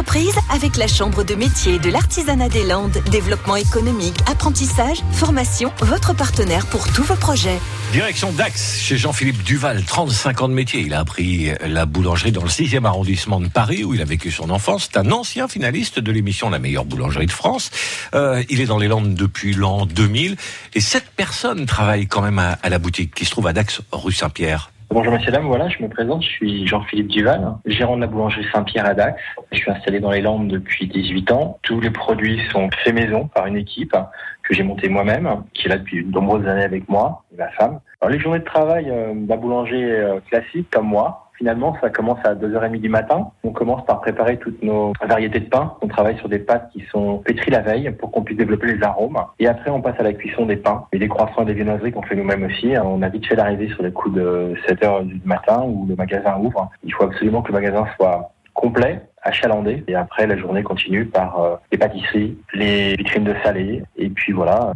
entreprise avec la Chambre de métier de l'artisanat des Landes. Développement économique, apprentissage, formation, votre partenaire pour tous vos projets. Direction Dax, chez Jean-Philippe Duval, 35 ans de métier. Il a appris la boulangerie dans le 6e arrondissement de Paris où il a vécu son enfance. C'est un ancien finaliste de l'émission La meilleure boulangerie de France. Euh, il est dans les Landes depuis l'an 2000 et cette personne travaille quand même à la boutique qui se trouve à Dax, rue Saint-Pierre. Bonjour messieurs dames, voilà, je me présente, je suis Jean-Philippe Duval, gérant de la boulangerie Saint-Pierre à Dax. Je suis installé dans les Landes depuis 18 ans. Tous les produits sont faits maison par une équipe que j'ai montée moi-même, qui est là depuis de nombreuses années avec moi et ma femme. Alors les journées de travail euh, d'un boulanger euh, classique comme moi, Finalement, ça commence à 2h30 du matin. On commence par préparer toutes nos variétés de pain. On travaille sur des pâtes qui sont pétries la veille pour qu'on puisse développer les arômes. Et après, on passe à la cuisson des pains et des croissants et des viennoiseries qu'on fait nous-mêmes aussi. On a vite fait l'arrivée sur les coups de 7h du matin où le magasin ouvre. Il faut absolument que le magasin soit complet, achalandé. Et après, la journée continue par euh, les pâtisseries, les vitrines de salé. Et puis voilà.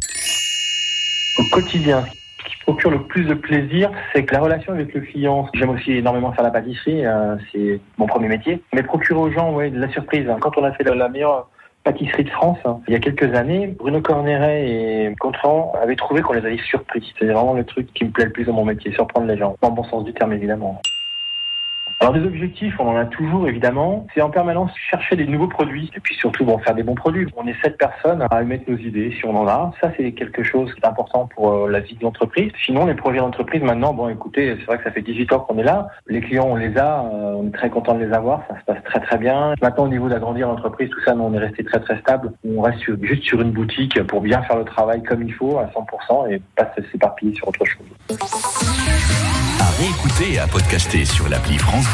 Au quotidien, procure le plus de plaisir, c'est que la relation avec le client, j'aime aussi énormément faire la pâtisserie, euh, c'est mon premier métier, mais procurer aux gens ouais, de la surprise. Quand on a fait la, meilleure pâtisserie de France, hein, il y a quelques années, Bruno Corneret et Gontran avaient trouvé qu'on les avait surpris. C'est vraiment le truc qui me plaît le plus dans mon métier, surprendre les gens, dans bon sens du terme évidemment. Alors des objectifs, on en a toujours évidemment. C'est en permanence chercher des nouveaux produits et puis surtout bon, faire des bons produits. On est sept personnes à émettre nos idées si on en a. Ça c'est quelque chose qui est important pour euh, la vie de l'entreprise. Sinon les projets d'entreprise maintenant, bon écoutez, c'est vrai que ça fait 18 ans qu'on est là. Les clients on les a, euh, on est très content de les avoir, ça se passe très très bien. Maintenant au niveau d'agrandir l'entreprise, tout ça, nous, on est resté très très stable. On reste juste sur une boutique pour bien faire le travail comme il faut à 100% et pas s'éparpiller sur autre chose. Réécouter et à podcaster sur l'appli France